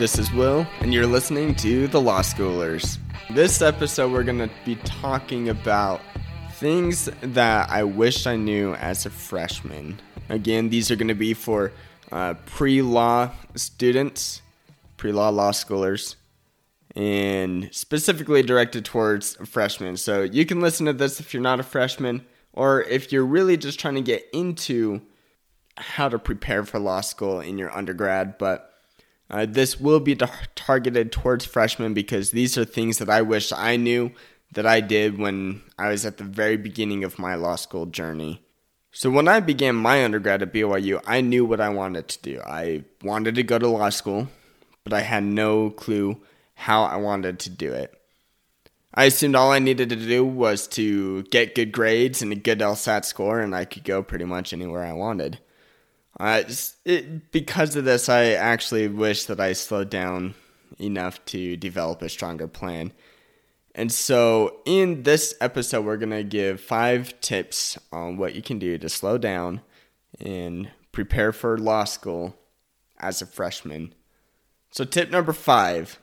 This is Will, and you're listening to The Law Schoolers. This episode, we're going to be talking about things that I wish I knew as a freshman. Again, these are going to be for uh, pre law students, pre law law schoolers, and specifically directed towards freshmen. So you can listen to this if you're not a freshman, or if you're really just trying to get into how to prepare for law school in your undergrad. But uh, this will be tar- targeted towards freshmen because these are things that I wish I knew that I did when I was at the very beginning of my law school journey. So, when I began my undergrad at BYU, I knew what I wanted to do. I wanted to go to law school, but I had no clue how I wanted to do it. I assumed all I needed to do was to get good grades and a good LSAT score, and I could go pretty much anywhere I wanted. Uh, it, because of this, I actually wish that I slowed down enough to develop a stronger plan and so, in this episode, we're going to give five tips on what you can do to slow down and prepare for law school as a freshman. So, tip number five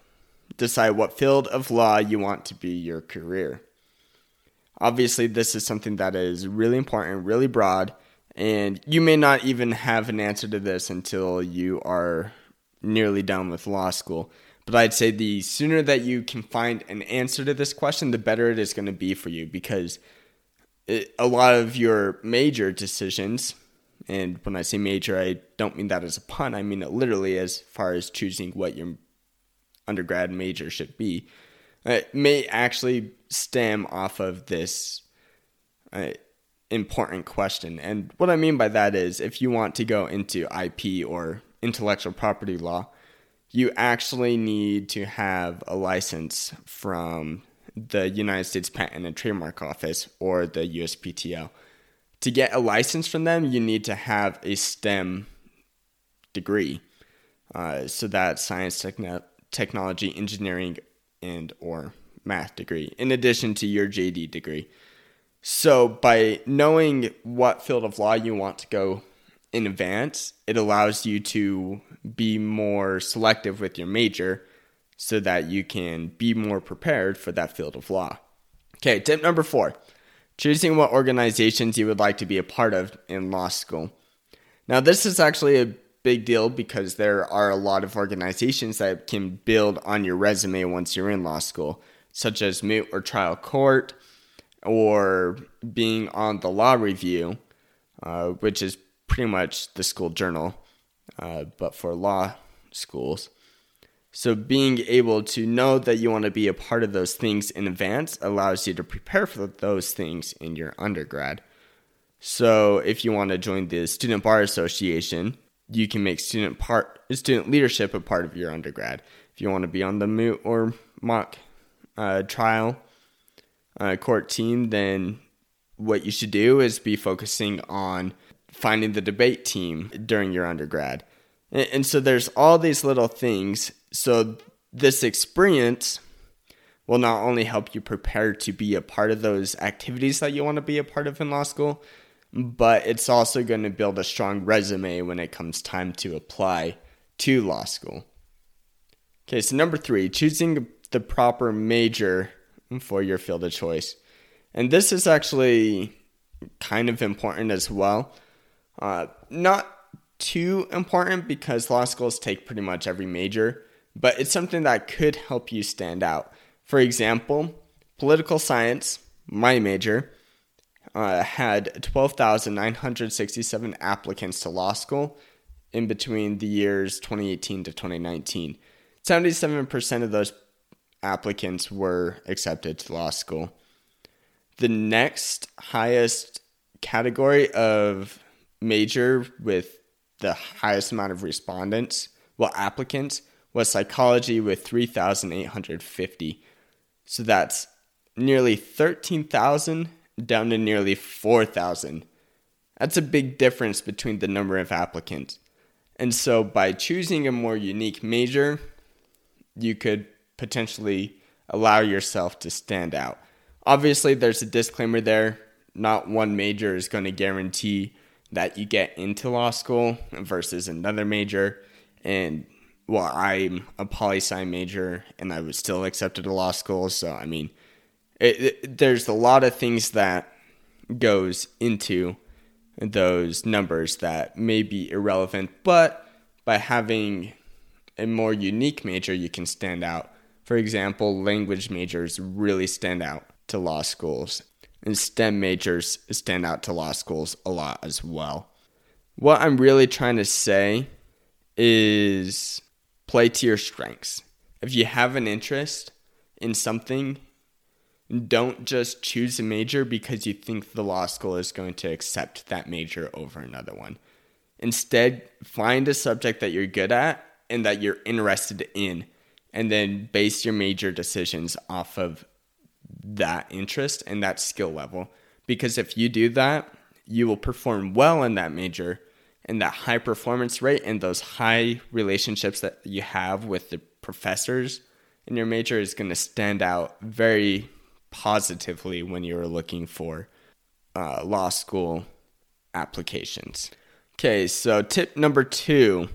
decide what field of law you want to be your career. Obviously, this is something that is really important, really broad, and you may not even have an answer to this until you are nearly done with law school. But I'd say the sooner that you can find an answer to this question, the better it is going to be for you because it, a lot of your major decisions, and when I say major, I don't mean that as a pun, I mean it literally as far as choosing what your undergrad major should be, it may actually stem off of this uh, important question. And what I mean by that is if you want to go into IP or intellectual property law, you actually need to have a license from the United States Patent and Trademark Office or the USPTO. To get a license from them, you need to have a STEM degree. Uh, so that's science, techn- technology, engineering, and or math degree, in addition to your JD degree. So by knowing what field of law you want to go in advance, it allows you to be more selective with your major so that you can be more prepared for that field of law. Okay, tip number four choosing what organizations you would like to be a part of in law school. Now, this is actually a big deal because there are a lot of organizations that can build on your resume once you're in law school, such as moot or trial court, or being on the law review, uh, which is pretty much the school journal, uh, but for law schools. So, being able to know that you want to be a part of those things in advance allows you to prepare for those things in your undergrad. So, if you want to join the Student Bar Association, you can make student part student leadership a part of your undergrad. If you want to be on the moot or mock uh, trial uh, court team, then what you should do is be focusing on finding the debate team during your undergrad. And, and so there's all these little things. So this experience will not only help you prepare to be a part of those activities that you want to be a part of in law school, but it's also going to build a strong resume when it comes time to apply to law school. Okay, so number three, choosing the proper major for your field of choice. And this is actually kind of important as well. Uh, not too important because law schools take pretty much every major, but it's something that could help you stand out. For example, political science, my major, uh, had 12,967 applicants to law school in between the years 2018 to 2019. 77% of those applicants were accepted to law school. The next highest category of major with the highest amount of respondents, well, applicants, was psychology with 3,850. So that's nearly 13,000 down to nearly 4,000. That's a big difference between the number of applicants. And so by choosing a more unique major, you could potentially allow yourself to stand out. Obviously, there's a disclaimer there. Not one major is going to guarantee that you get into law school versus another major. And well, I'm a poli sci major and I was still accepted to law school. So, I mean, it, it, there's a lot of things that goes into those numbers that may be irrelevant, but by having a more unique major, you can stand out. For example, language majors really stand out to law schools, and STEM majors stand out to law schools a lot as well. What I'm really trying to say is play to your strengths. If you have an interest in something, don't just choose a major because you think the law school is going to accept that major over another one. Instead, find a subject that you're good at and that you're interested in, and then base your major decisions off of that interest and that skill level. Because if you do that, you will perform well in that major and that high performance rate and those high relationships that you have with the professors in your major is going to stand out very positively when you're looking for uh, law school applications. Okay, so tip number two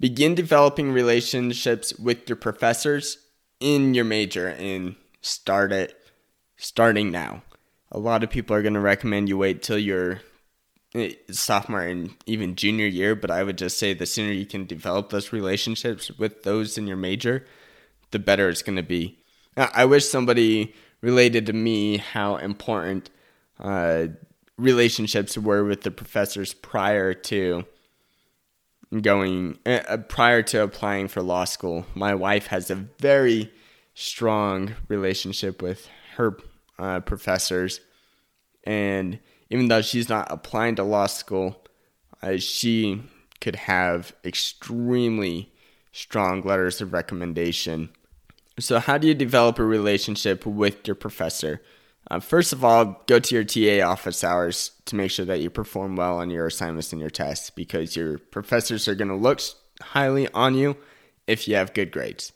begin developing relationships with your professors in your major and start it starting now. A lot of people are going to recommend you wait till you're eh, sophomore and even junior year, but I would just say the sooner you can develop those relationships with those in your major, the better it's going to be. I wish somebody related to me how important uh, relationships were with the professors prior to going uh, prior to applying for law school. My wife has a very strong relationship with her uh, professors, and even though she's not applying to law school, uh, she could have extremely strong letters of recommendation so, how do you develop a relationship with your professor? Uh, first of all, go to your TA office hours to make sure that you perform well on your assignments and your tests because your professors are going to look highly on you if you have good grades.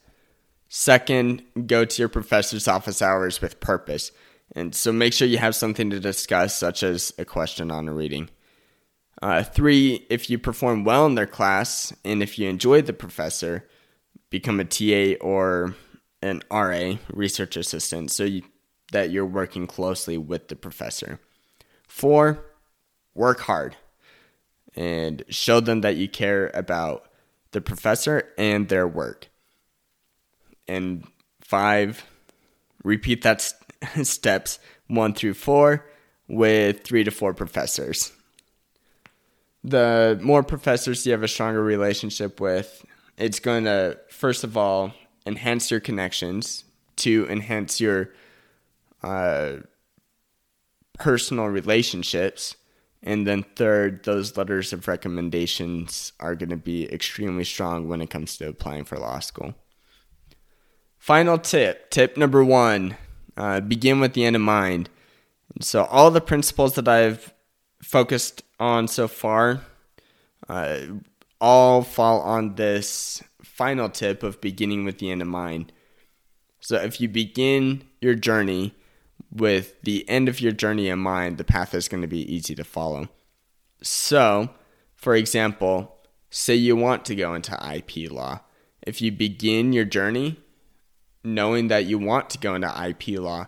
Second, go to your professor's office hours with purpose. And so make sure you have something to discuss, such as a question on a reading. Uh, three, if you perform well in their class and if you enjoy the professor, become a TA or an RA, research assistant, so you, that you're working closely with the professor. Four, work hard and show them that you care about the professor and their work. And five, repeat that st- steps one through four with three to four professors. The more professors you have a stronger relationship with, it's going to, first of all, enhance your connections, to enhance your uh, personal relationships. And then, third, those letters of recommendations are going to be extremely strong when it comes to applying for law school. Final tip tip number one uh, begin with the end in mind. So, all the principles that I've focused on so far uh, all fall on this final tip of beginning with the end in mind. So if you begin your journey with the end of your journey in mind, the path is going to be easy to follow. So, for example, say you want to go into IP law. If you begin your journey knowing that you want to go into IP law,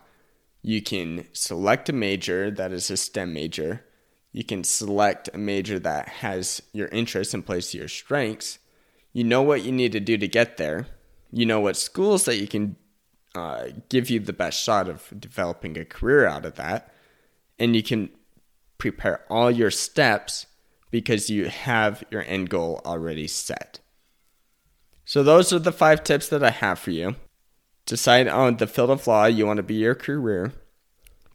you can select a major that is a STEM major. You can select a major that has your interests and plays to your strengths you know what you need to do to get there. You know what schools that you can uh, give you the best shot of developing a career out of that. And you can prepare all your steps because you have your end goal already set. So, those are the five tips that I have for you. Decide on the field of law you want to be your career.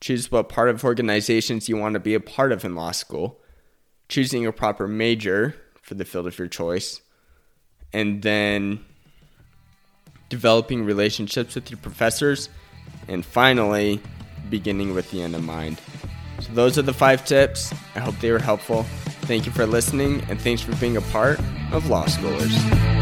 Choose what part of organizations you want to be a part of in law school. Choosing a proper major for the field of your choice and then developing relationships with your professors, and finally, beginning with the end in mind. So, those are the five tips. I hope they were helpful. Thank you for listening, and thanks for being a part of Law Schoolers.